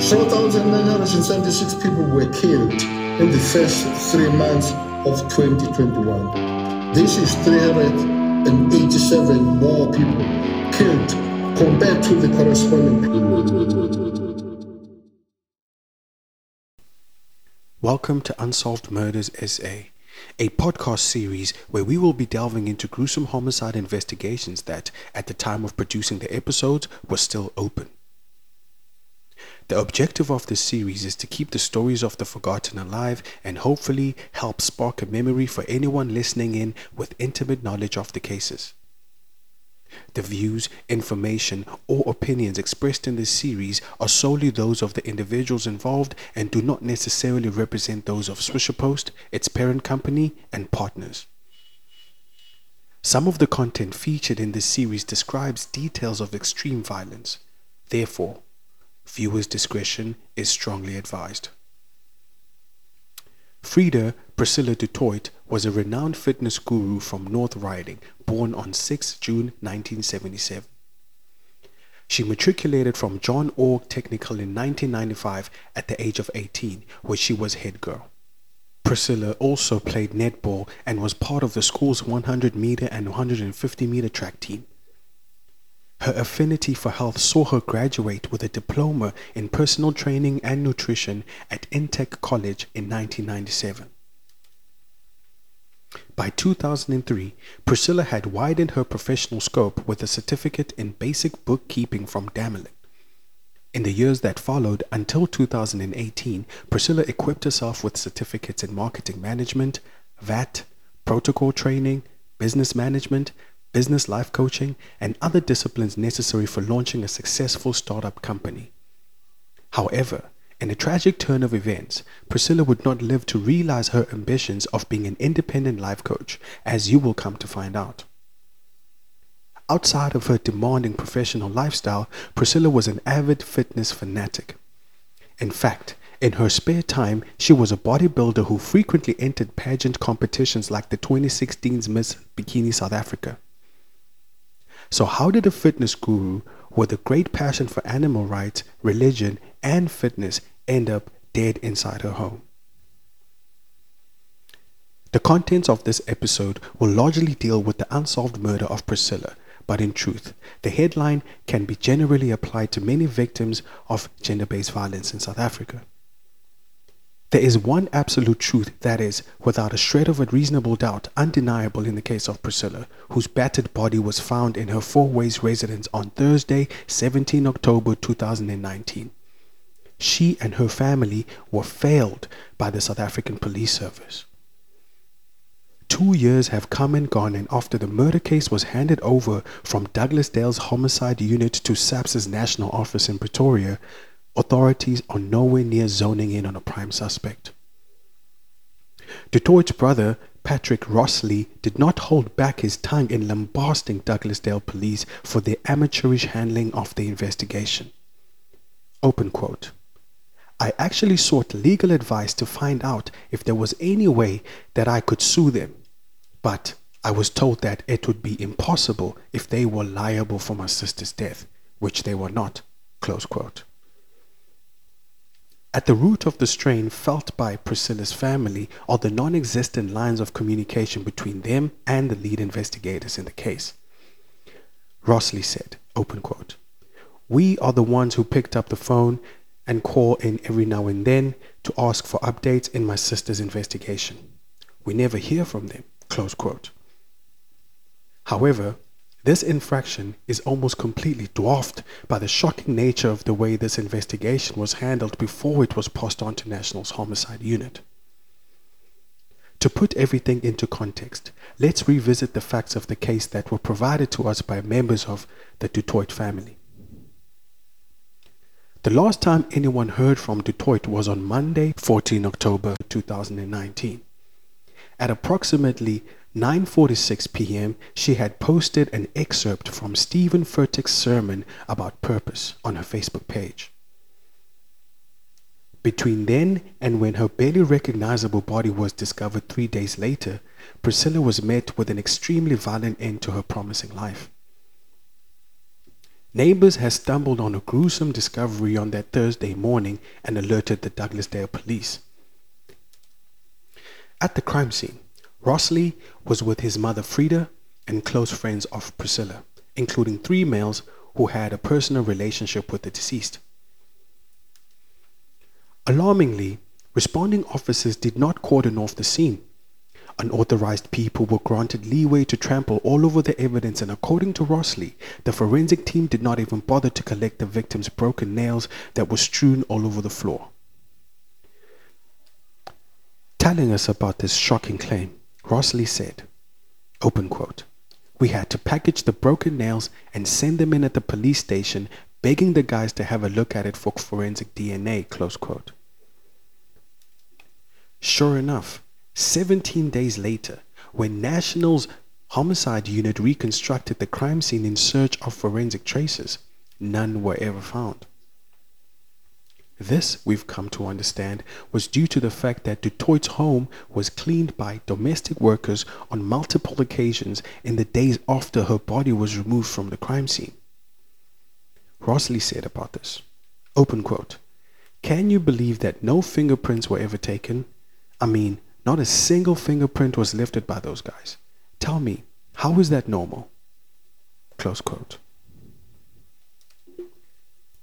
4,976 people were killed in the first three months of 2021. This is 387 more people killed compared to the corresponding period. Welcome to Unsolved Murders SA, a podcast series where we will be delving into gruesome homicide investigations that, at the time of producing the episodes, were still open. The objective of this series is to keep the stories of the forgotten alive and hopefully help spark a memory for anyone listening in with intimate knowledge of the cases. The views, information, or opinions expressed in this series are solely those of the individuals involved and do not necessarily represent those of Swisher Post, its parent company, and partners. Some of the content featured in this series describes details of extreme violence. Therefore, Viewers' discretion is strongly advised. Frida Priscilla du Toit was a renowned fitness guru from North Riding, born on 6 June 1977. She matriculated from John Orr Technical in 1995 at the age of 18, where she was head girl. Priscilla also played netball and was part of the school's 100 meter and 150 meter track team. Her affinity for health saw her graduate with a diploma in personal training and nutrition at Intech College in 1997. By 2003, Priscilla had widened her professional scope with a certificate in basic bookkeeping from Damelin. In the years that followed until 2018, Priscilla equipped herself with certificates in marketing management, VAT, protocol training, business management, business life coaching, and other disciplines necessary for launching a successful startup company. However, in a tragic turn of events, Priscilla would not live to realize her ambitions of being an independent life coach, as you will come to find out. Outside of her demanding professional lifestyle, Priscilla was an avid fitness fanatic. In fact, in her spare time, she was a bodybuilder who frequently entered pageant competitions like the 2016's Miss Bikini South Africa. So, how did a fitness guru with a great passion for animal rights, religion, and fitness end up dead inside her home? The contents of this episode will largely deal with the unsolved murder of Priscilla, but in truth, the headline can be generally applied to many victims of gender based violence in South Africa. There is one absolute truth that is, without a shred of a reasonable doubt, undeniable in the case of Priscilla, whose battered body was found in her Fourways residence on Thursday, 17 October 2019. She and her family were failed by the South African Police Service. Two years have come and gone, and after the murder case was handed over from Douglasdale's homicide unit to SAPS's national office in Pretoria, authorities are nowhere near zoning in on a prime suspect. Du Toit's brother, Patrick Rossley, did not hold back his tongue in lambasting Douglasdale police for their amateurish handling of the investigation. Open quote. I actually sought legal advice to find out if there was any way that I could sue them, but I was told that it would be impossible if they were liable for my sister's death, which they were not. Close quote. At the root of the strain felt by Priscilla's family are the non existent lines of communication between them and the lead investigators in the case. Rossley said, open quote, We are the ones who picked up the phone and call in every now and then to ask for updates in my sister's investigation. We never hear from them, close quote. However, this infraction is almost completely dwarfed by the shocking nature of the way this investigation was handled before it was passed on to National's Homicide Unit. To put everything into context, let's revisit the facts of the case that were provided to us by members of the Du Toit family. The last time anyone heard from Du Toit was on Monday, 14 October 2019. At approximately 9:46 p.m., she had posted an excerpt from Steven Furtick's sermon about purpose on her Facebook page. Between then and when her barely recognizable body was discovered 3 days later, Priscilla was met with an extremely violent end to her promising life. Neighbors had stumbled on a gruesome discovery on that Thursday morning and alerted the Douglasdale police. At the crime scene, Rossley was with his mother Frida and close friends of Priscilla, including three males who had a personal relationship with the deceased. Alarmingly, responding officers did not cordon off the scene. Unauthorized people were granted leeway to trample all over the evidence, and according to Rossley, the forensic team did not even bother to collect the victim's broken nails that were strewn all over the floor. Telling us about this shocking claim, Rossley said, open quote, we had to package the broken nails and send them in at the police station, begging the guys to have a look at it for forensic DNA, close quote. Sure enough, 17 days later, when National's homicide unit reconstructed the crime scene in search of forensic traces, none were ever found. This, we've come to understand, was due to the fact that Du Toit's home was cleaned by domestic workers on multiple occasions in the days after her body was removed from the crime scene. Rossley said about this, open quote, Can you believe that no fingerprints were ever taken? I mean, not a single fingerprint was lifted by those guys. Tell me, how is that normal? Close quote.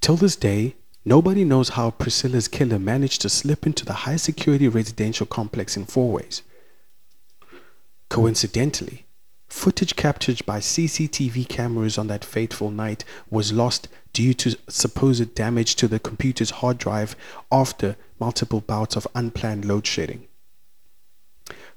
Till this day, Nobody knows how Priscilla's killer managed to slip into the high security residential complex in Fourways. Coincidentally, footage captured by CCTV cameras on that fateful night was lost due to supposed damage to the computer's hard drive after multiple bouts of unplanned load shedding.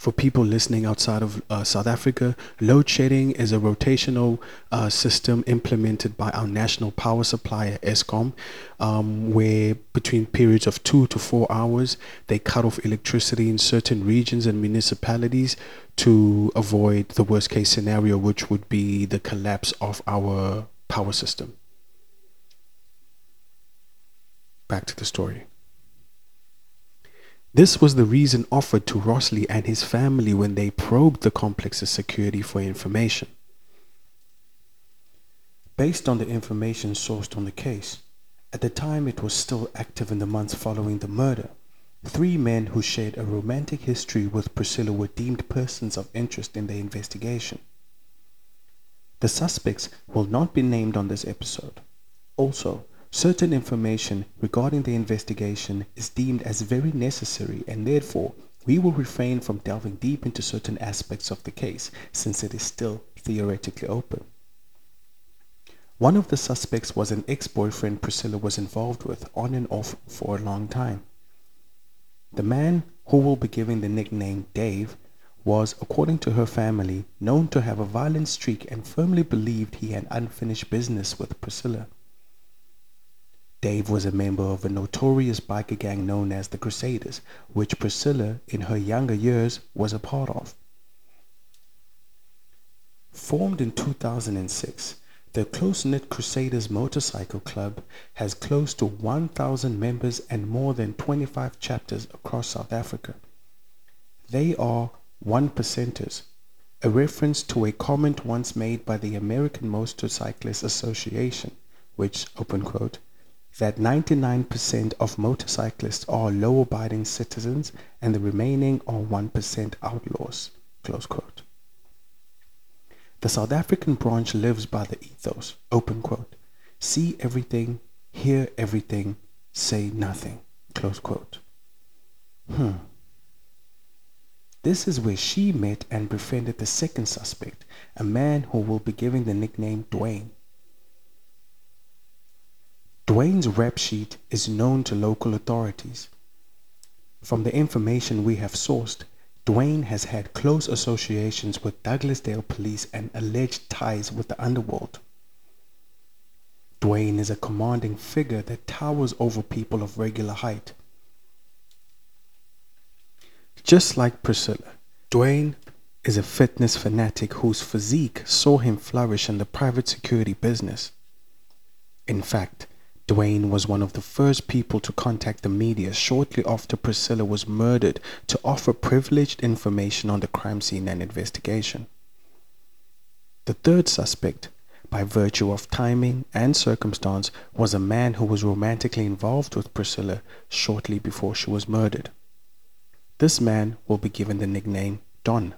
For people listening outside of uh, South Africa, load shedding is a rotational uh, system implemented by our national power supplier, Eskom, um, where between periods of two to four hours, they cut off electricity in certain regions and municipalities to avoid the worst case scenario, which would be the collapse of our power system. Back to the story. This was the reason offered to Rossley and his family when they probed the complex's security for information. Based on the information sourced on the case, at the time it was still active in the months following the murder, three men who shared a romantic history with Priscilla were deemed persons of interest in the investigation. The suspects will not be named on this episode. Also, Certain information regarding the investigation is deemed as very necessary and therefore we will refrain from delving deep into certain aspects of the case since it is still theoretically open. One of the suspects was an ex-boyfriend Priscilla was involved with on and off for a long time. The man who will be given the nickname Dave was, according to her family, known to have a violent streak and firmly believed he had unfinished business with Priscilla. Dave was a member of a notorious biker gang known as the Crusaders, which Priscilla, in her younger years, was a part of. Formed in 2006, the close-knit Crusaders Motorcycle Club has close to 1,000 members and more than 25 chapters across South Africa. They are one percenters, a reference to a comment once made by the American Motorcyclists Association, which, open quote, that 99% of motorcyclists are law-abiding citizens and the remaining are 1% outlaws. Close quote. The South African branch lives by the ethos, open quote, see everything, hear everything, say nothing, close quote. Hmm. This is where she met and befriended the second suspect, a man who will be given the nickname Dwayne. Dwayne's rap sheet is known to local authorities. From the information we have sourced, Dwayne has had close associations with Douglasdale police and alleged ties with the underworld. Dwayne is a commanding figure that towers over people of regular height. Just like Priscilla, Dwayne is a fitness fanatic whose physique saw him flourish in the private security business. In fact, Dwayne was one of the first people to contact the media shortly after Priscilla was murdered to offer privileged information on the crime scene and investigation. The third suspect, by virtue of timing and circumstance, was a man who was romantically involved with Priscilla shortly before she was murdered. This man will be given the nickname Don.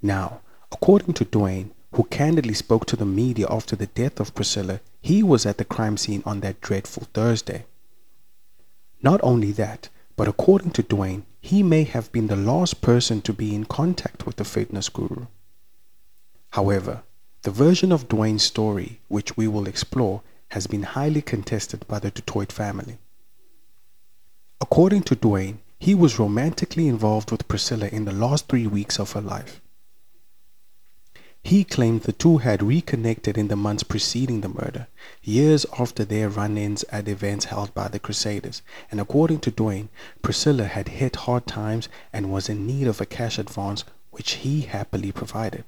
Now, according to Dwayne, who candidly spoke to the media after the death of Priscilla, he was at the crime scene on that dreadful Thursday. Not only that, but according to Dwayne, he may have been the last person to be in contact with the fitness guru. However, the version of Dwayne's story, which we will explore, has been highly contested by the Du Toit family. According to Dwayne, he was romantically involved with Priscilla in the last three weeks of her life. He claimed the two had reconnected in the months preceding the murder, years after their run ins at events held by the Crusaders, and according to Dwayne, Priscilla had hit hard times and was in need of a cash advance, which he happily provided.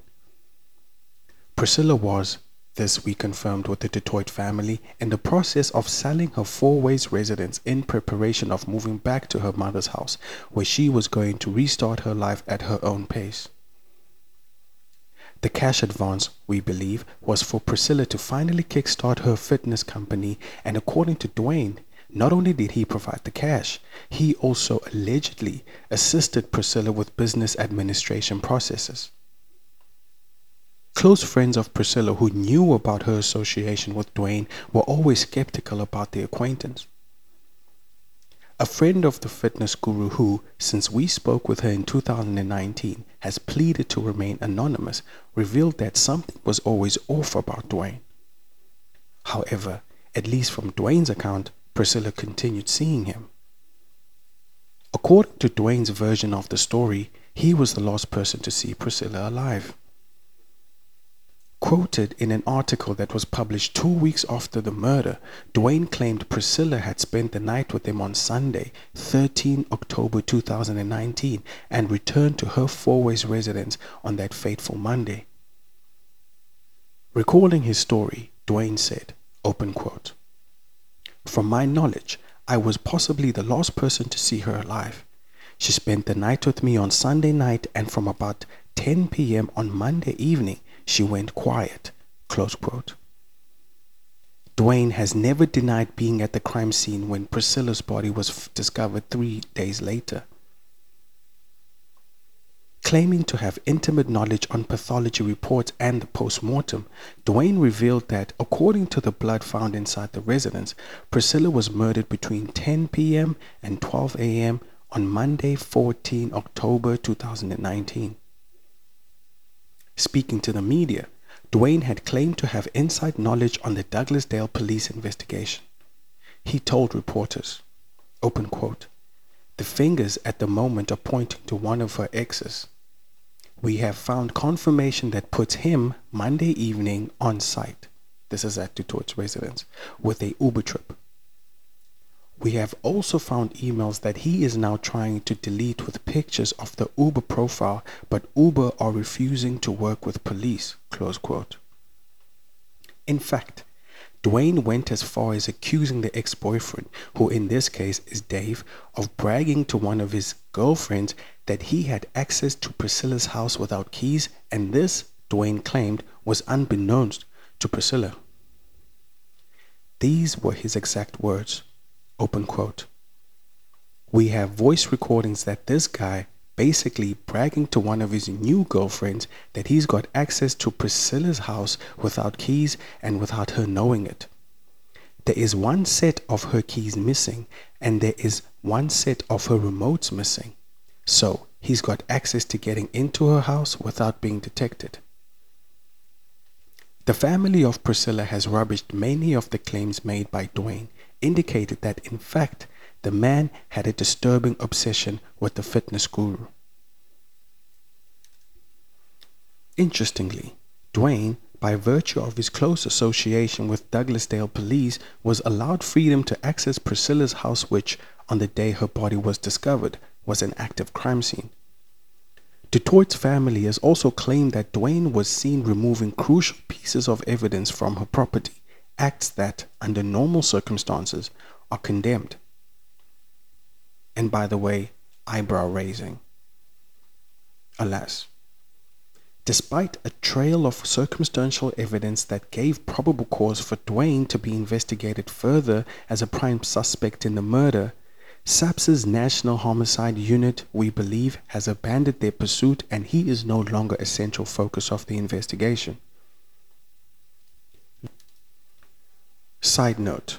Priscilla was, this we confirmed with the Du Toit family, in the process of selling her Fourways residence in preparation of moving back to her mother's house, where she was going to restart her life at her own pace. The cash advance, we believe, was for Priscilla to finally kickstart her fitness company, and according to Dwayne, not only did he provide the cash, he also allegedly assisted Priscilla with business administration processes. Close friends of Priscilla who knew about her association with Dwayne were always skeptical about the acquaintance. A friend of the fitness guru who, since we spoke with her in 2019, has pleaded to remain anonymous, revealed that something was always off about Dwayne. However, at least from Dwayne's account, Priscilla continued seeing him. According to Dwayne's version of the story, he was the last person to see Priscilla alive. Quoted in an article that was published two weeks after the murder, Dwayne claimed Priscilla had spent the night with him on Sunday, 13 October 2019, and returned to her Fourways residence on that fateful Monday. Recalling his story, Dwayne said, open quote, From my knowledge, I was possibly the last person to see her alive. She spent the night with me on Sunday night, and from about 10 p.m. on Monday evening, she went quiet. Close quote. Dwayne has never denied being at the crime scene when Priscilla's body was f- discovered three days later. Claiming to have intimate knowledge on pathology reports and the post mortem, Dwayne revealed that, according to the blood found inside the residence, Priscilla was murdered between 10 p.m. and 12 a.m. on Monday, 14 October 2019. Speaking to the media, Dwayne had claimed to have inside knowledge on the Douglasdale police investigation. He told reporters, open quote, the fingers at the moment are pointing to one of her exes. We have found confirmation that puts him Monday evening on site. This is at Du Toit's residence with a Uber trip. We have also found emails that he is now trying to delete with pictures of the Uber profile, but Uber are refusing to work with police. In fact, Dwayne went as far as accusing the ex boyfriend, who in this case is Dave, of bragging to one of his girlfriends that he had access to Priscilla's house without keys, and this, Dwayne claimed, was unbeknownst to Priscilla. These were his exact words. Open quote. We have voice recordings that this guy basically bragging to one of his new girlfriends that he's got access to Priscilla's house without keys and without her knowing it. There is one set of her keys missing and there is one set of her remotes missing. So he's got access to getting into her house without being detected. The family of Priscilla has rubbished many of the claims made by Dwayne indicated that in fact the man had a disturbing obsession with the fitness guru. Interestingly, Dwayne, by virtue of his close association with Douglasdale police, was allowed freedom to access Priscilla's house, which, on the day her body was discovered, was an active crime scene. Du Toit's family has also claimed that Dwayne was seen removing crucial pieces of evidence from her property acts that, under normal circumstances, are condemned. And by the way, eyebrow raising. Alas, Despite a trail of circumstantial evidence that gave probable cause for Dwayne to be investigated further as a prime suspect in the murder, SAPS's National Homicide Unit, we believe, has abandoned their pursuit and he is no longer a central focus of the investigation. Side note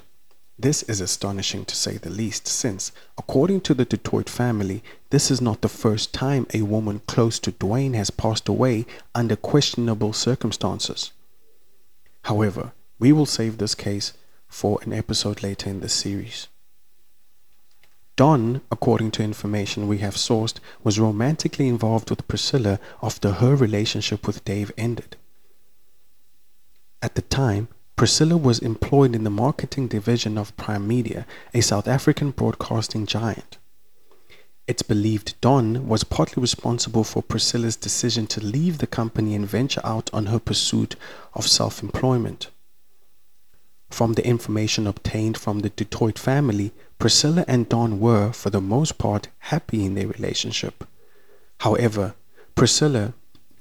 this is astonishing to say the least, since, according to the Du Toit family, this is not the first time a woman close to Dwayne has passed away under questionable circumstances. However, we will save this case for an episode later in the series. Don, according to information we have sourced, was romantically involved with Priscilla after her relationship with Dave ended. At the time, Priscilla was employed in the marketing division of Primedia, a South African broadcasting giant. It's believed Don was partly responsible for Priscilla's decision to leave the company and venture out on her pursuit of self employment. From the information obtained from the Du Toit family, Priscilla and Don were, for the most part, happy in their relationship. However, Priscilla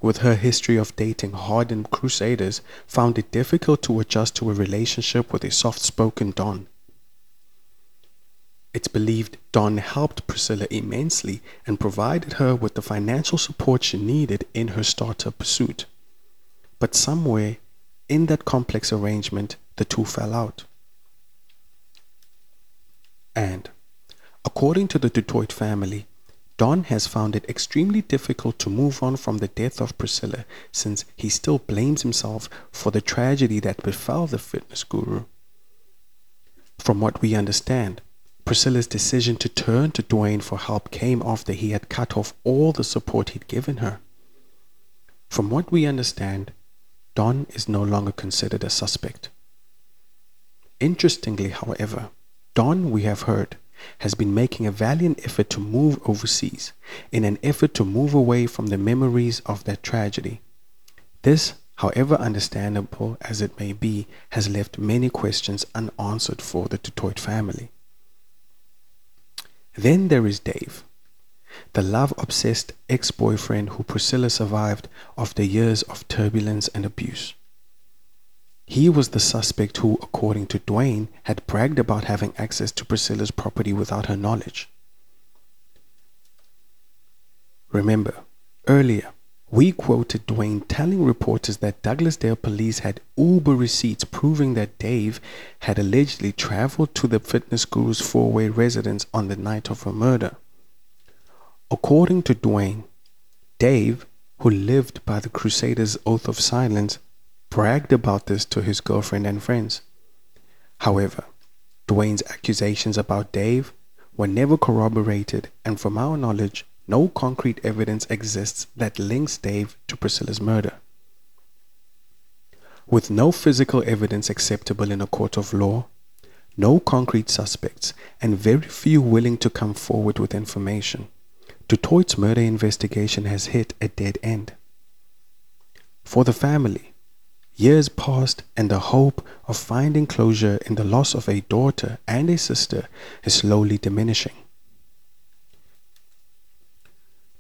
with her history of dating hardened crusaders, found it difficult to adjust to a relationship with a soft spoken Don. It's believed Don helped Priscilla immensely and provided her with the financial support she needed in her startup pursuit. But somewhere in that complex arrangement, the two fell out. And, according to the Du Toit family, Don has found it extremely difficult to move on from the death of Priscilla since he still blames himself for the tragedy that befell the fitness guru. From what we understand, Priscilla's decision to turn to Dwayne for help came after he had cut off all the support he'd given her. From what we understand, Don is no longer considered a suspect. Interestingly, however, Don, we have heard, has been making a valiant effort to move overseas in an effort to move away from the memories of that tragedy. This, however understandable as it may be, has left many questions unanswered for the Du Toit family. Then there is Dave, the love obsessed ex boyfriend who Priscilla survived after years of turbulence and abuse. He was the suspect who, according to Dwayne, had bragged about having access to Priscilla's property without her knowledge. Remember, earlier, we quoted Dwayne telling reporters that Douglasdale police had Uber receipts proving that Dave had allegedly traveled to the fitness guru's four way residence on the night of her murder. According to Dwayne, Dave, who lived by the Crusaders' oath of silence, bragged about this to his girlfriend and friends. However, Dwayne's accusations about Dave were never corroborated, and from our knowledge, no concrete evidence exists that links Dave to Priscilla's murder. With no physical evidence acceptable in a court of law, no concrete suspects, and very few willing to come forward with information, Du Toit's murder investigation has hit a dead end. For the family, Years passed, and the hope of finding closure in the loss of a daughter and a sister is slowly diminishing.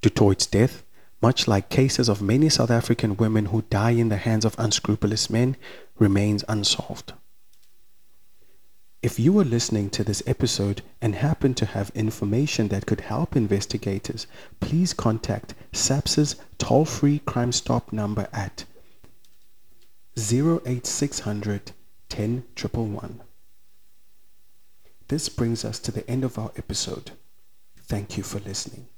Du Toit's death, much like cases of many South African women who die in the hands of unscrupulous men, remains unsolved. If you are listening to this episode and happen to have information that could help investigators, please contact SAPS's toll free Crime Stop number at 08600 10 This brings us to the end of our episode. Thank you for listening.